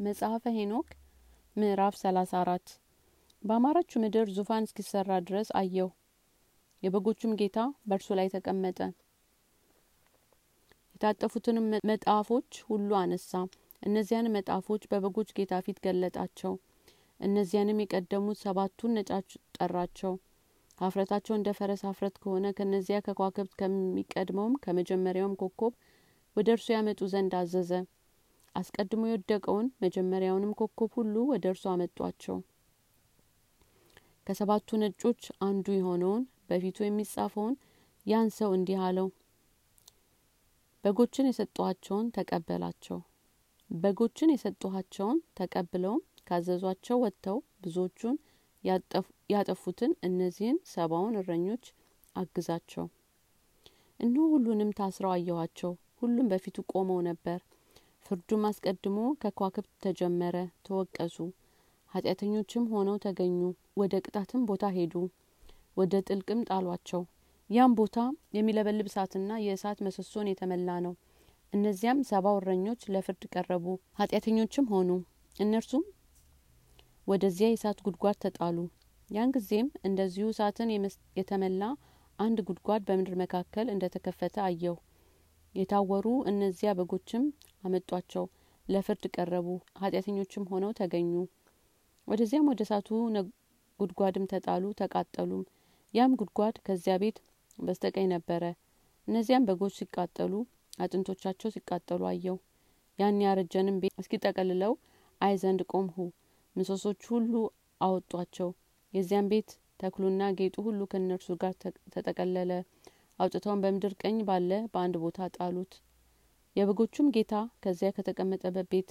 መጽሐፈ ሄኖክ ምዕራፍ ሰላሳ አራት። በአማረችው ምድር ዙፋን እስኪሰራ ድረስ አየሁ። የበጎቹም ጌታ በእርሱ ላይ ተቀመጠ። የታጠፉትንም መጣፎች ሁሉ አነሳ። እነዚያን መጣፎች በበጎች ጌታ ፊት ገለጣቸው። እነዚያንም የቀደሙት ሰባቱን ነጫች ጠራቸው። ሀፍረታቸው እንደ ፈረስ ሀፍረት ከሆነ ከነዚያ ከኳክብት ከሚቀድመውም ከመጀመሪያውም ኮከብ ወደ እርሱ ያመጡ ዘንድ አዘዘ አስቀድሞ የወደቀውን መጀመሪያውንም ኮከብ ሁሉ ወደ እርሱ አመጧቸው። ከሰባቱ ነጮች አንዱ የሆነውን በፊቱ የሚጻፈውን ያን ሰው እንዲህ አለው። በጎችን የሰጠኋቸውን ተቀበላቸው። በጎችን የሰጠኋቸውን ተቀብለውም ካዘዟቸው ወጥተው ብዙዎቹን ያጠፉትን እነዚህን ሰባውን እረኞች አግዛቸው። እነሆ ሁሉንም ታስረው አየኋቸው። ሁሉም በፊቱ ቆመው ነበር ፍርዱም አስቀድሞ ከኳክብት ተጀመረ ተወቀሱ። ኃጢአተኞችም ሆነው ተገኙ ወደ ቅጣትም ቦታ ሄዱ ወደ ጥልቅም ጣሏቸው። ያም ቦታ የሚለበልብ እሳትና የእሳት መሰሶን የተመላ ነው። እነዚያም ሰባው እረኞች ለፍርድ ቀረቡ ኃጢአተኞችም ሆኑ። እነርሱም ወደዚያ የእሳት ጉድጓድ ተጣሉ። ያን ጊዜም እንደዚሁ እሳትን የተመላ አንድ ጉድጓድ በምድር መካከል እንደተከፈተ አየሁ። የታወሩ እነዚያ በጎችም አመጧቸው። ለፍርድ ቀረቡ። ኃጢአተኞችም ሆነው ተገኙ። ወደዚያም ወደ እሳቱ ጉድጓድም ተጣሉ ተቃጠሉም። ያም ጉድጓድ ከዚያ ቤት በስተቀኝ ነበረ። እነዚያም በጎች ሲቃጠሉ አጥንቶቻቸው ሲቃጠሉ አየው ያን ያረጀንም ቤት እስኪጠቀልለው አይ ዘንድ ቆምሁ። ምሰሶች ሁሉ አወጧቸው። የዚያም ቤት ተክሉና ጌጡ ሁሉ ከእነርሱ ጋር ተጠቀለለ። አውጥተውን በምድር ቀኝ ባለ በአንድ ቦታ ጣሉት የበጎቹም ጌታ ከዚያ ከተቀመጠበት ቤት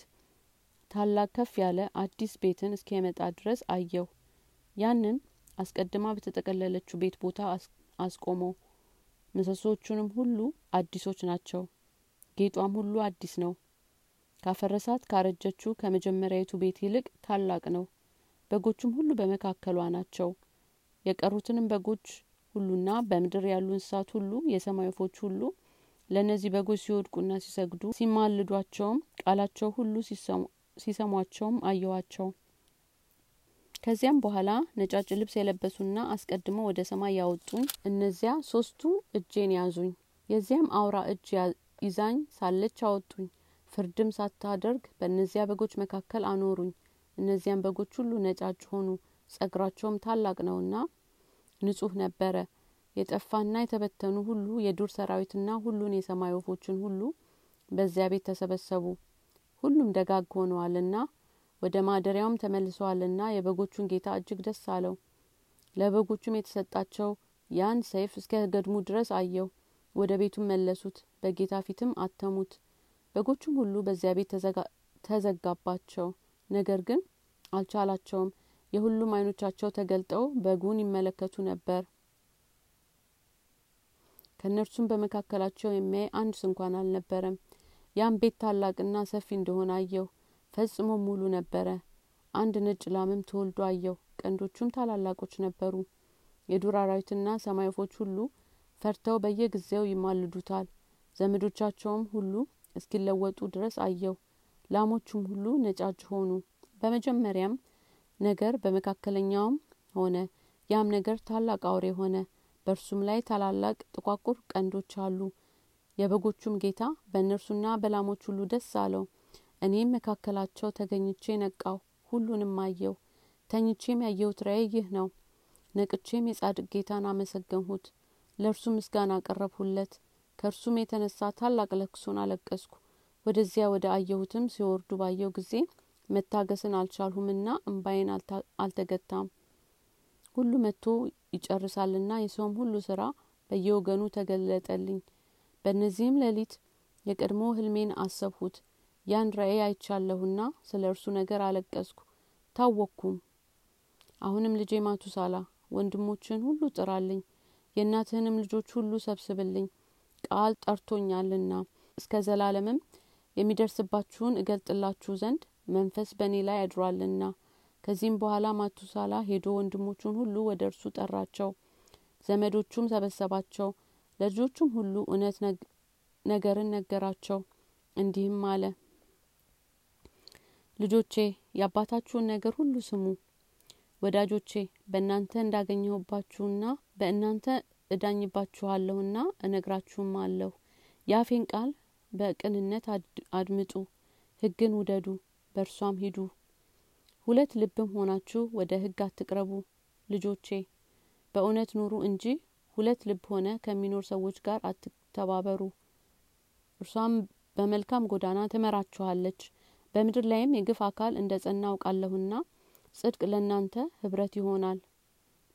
ታላቅ ከፍ ያለ አዲስ ቤትን እስኪያመጣ ድረስ አየው ያንን አስቀድማ በተጠቀለለችው ቤት ቦታ አስቆመው። ምሰሶቹንም ሁሉ አዲሶች ናቸው። ጌጧም ሁሉ አዲስ ነው። ካፈረሳት ካረጀችው ከመጀመሪያዊቱ ቤት ይልቅ ታላቅ ነው። በጎቹም ሁሉ በመካከሏ ናቸው። የቀሩትንም በጎች ሁሉና በምድር ያሉ እንስሳት ሁሉ የሰማይ ወፎች ሁሉ ለእነዚህ በጎች ሲወድቁና ሲሰግዱ ሲማልዷቸውም ቃላቸው ሁሉ ሲሰሟቸውም አየዋቸው ከዚያም በኋላ ነጫጭ ልብስ የለበሱና አስቀድመው ወደ ሰማይ ያወጡኝ እነዚያ ሶስቱ እጄን ያዙኝ። የዚያም አውራ እጅ ይዛኝ ሳለች አወጡኝ። ፍርድም ሳታደርግ በእነዚያ በጎች መካከል አኖሩኝ። እነዚያም በጎች ሁሉ ነጫጭ ሆኑ። ጸጉራቸውም ታላቅ ነውና ንጹህ ነበረ የጠፋና የተበተኑ ሁሉ የዱር ሰራዊትና ሁሉን የሰማይ ወፎችን ሁሉ በዚያ ቤት ተሰበሰቡ። ሁሉም ደጋግ ሆነዋልና ወደ ማደሪያውም ተመልሰዋልና የበጎቹን ጌታ እጅግ ደስ አለው። ለበጎቹም የተሰጣቸው ያን ሰይፍ እስከ ገድሙ ድረስ አየው። ወደ ቤቱም መለሱት በጌታ ፊትም አተሙት። በጎቹም ሁሉ በዚያ ቤት ተዘጋባቸው። ነገር ግን አልቻላቸውም። የሁሉም አይኖቻቸው ተገልጠው በጉን ይመለከቱ ነበር ከእነርሱም በመካከላቸው የሚያይ አንድ ስንኳን አልነበረም። ያም ቤት ታላቅና ሰፊ እንደሆነ አየው ፈጽሞ ሙሉ ነበረ። አንድ ነጭ ላምም ተወልዶ አየው ቀንዶቹም ታላላቆች ነበሩ። የዱር አራዊትና ሰማይ ወፎች ሁሉ ፈርተው በየጊዜው ይማልዱታል። ዘመዶቻቸውም ሁሉ እስኪለወጡ ድረስ አየው ላሞቹም ሁሉ ነጫጭ ሆኑ። በመጀመሪያም ነገር በመካከለኛውም ሆነ ያም ነገር ታላቅ አውሬ ሆነ በእርሱም ላይ ታላላቅ ጥቋቁር ቀንዶች አሉ። የበጎቹም ጌታ በእነርሱና በላሞች ሁሉ ደስ አለው። እኔም መካከላቸው ተገኝቼ ነቃው ሁሉንም አየው ተኝቼም ያየሁት ራእይ ይህ ነው። ነቅቼም የጻድቅ ጌታን አመሰገንሁት። ለእርሱ ምስጋና አቀረብሁለት። ከእርሱም የተነሳ ታላቅ ለክሶን አለቀስኩ። ወደዚያ ወደ አየሁትም ሲወርዱ ባየው ጊዜ መታገስን አልቻልሁምና እምባዬን አልተገታም ሁሉ መጥቶ ይጨርሳልና የሰውም ሁሉ ስራ በየወገኑ ተገለጠልኝ። በእነዚህም ሌሊት የቀድሞ ህልሜን አሰብሁት። ያን ራእይ አይቻለሁና ስለ እርሱ ነገር አለቀስኩ። ታወቅኩም። አሁንም ልጄ ማቱሳላ ወንድሞችን ሁሉ ጥራልኝ የእናትህንም ልጆች ሁሉ ሰብስብልኝ። ቃል ጠርቶኛልና እስከ ዘላለምም የሚደርስባችሁን እገልጥላችሁ ዘንድ መንፈስ በእኔ ላይ አድሯልና ከዚህም በኋላ ማቱሳላ ሄዶ ወንድሞቹን ሁሉ ወደ እርሱ ጠራቸው። ዘመዶቹም ሰበሰባቸው። ለልጆቹም ሁሉ እውነት ነገርን ነገራቸው። እንዲህም አለ ልጆቼ የአባታችሁን ነገር ሁሉ ስሙ። ወዳጆቼ በእናንተ እንዳገኘሁባችሁና በእናንተ እዳኝባችኋለሁና እነግራችሁም አለሁ። የአፌን ቃል በቅንነት አድምጡ። ህግን ውደዱ። በእርሷም ሂዱ ሁለት ልብም ሆናችሁ ወደ ህግ አትቅረቡ ልጆቼ። በእውነት ኑሩ እንጂ ሁለት ልብ ሆነ ከሚኖር ሰዎች ጋር አትተባበሩ። እርሷም በመልካም ጎዳና ትመራችኋለች። በምድር ላይም የግፍ አካል እንደ ጸና አውቃለሁና ጽድቅ ለእናንተ ህብረት ይሆናል።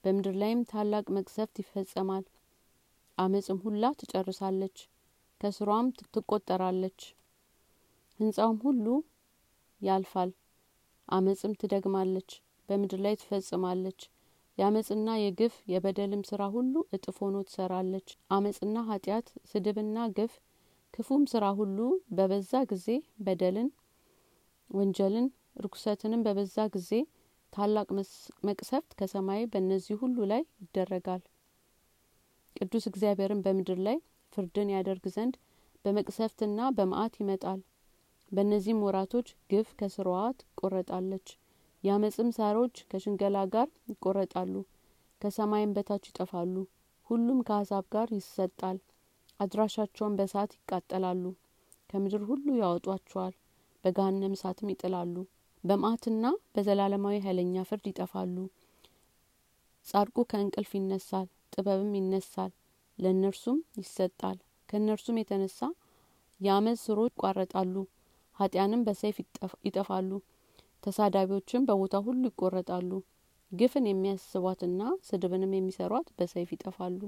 በምድር ላይም ታላቅ መቅሰፍት ይፈጸማል። አመፅም ሁላ ትጨርሳለች ከስሯም ትቆጠራለች። ህንጻውም ሁሉ ያልፋል አመፅም ትደግማለች በምድር ላይ ትፈጽማለች። የአመፅና የግፍ የበደልም ስራ ሁሉ እጥፍ ሆኖ ትሰራለች። አመፅና ኃጢአት ስድብና ግፍ ክፉም ስራ ሁሉ በበዛ ጊዜ በደልን ወንጀልን ርኩሰትንም በበዛ ጊዜ ታላቅ መቅሰፍት ከሰማይ በእነዚህ ሁሉ ላይ ይደረጋል። ቅዱስ እግዚአብሔርን በምድር ላይ ፍርድን ያደርግ ዘንድ በመቅሰፍትና በመአት ይመጣል በእነዚህም ወራቶች ግፍ ከስሯዋ ትቆረጣለች። የአመፅም ሳሮች ከሽንገላ ጋር ይቆረጣሉ ከሰማይም በታች ይጠፋሉ ሁሉም ከሀሳብ ጋር ይሰጣል አድራሻቸውን በእሳት ይቃጠላሉ ከምድር ሁሉ ያወጧቸዋል በገሃነም እሳትም ይጥላሉ በማአትና በዘላለማዊ ኃይለኛ ፍርድ ይጠፋሉ። ጻድቁ ከእንቅልፍ ይነሳል ጥበብም ይነሳል ለእነርሱም ይሰጣል። ከእነርሱም የተነሳ የአመፅ ስሮች ይቋረጣሉ ኃጢያንም በሰይፍ ይጠፋሉ። ተሳዳቢዎችም በቦታ ሁሉ ይቆረጣሉ። ግፍን የሚያስቧትና ስድብንም የሚሰሯት በሰይፍ ይጠፋሉ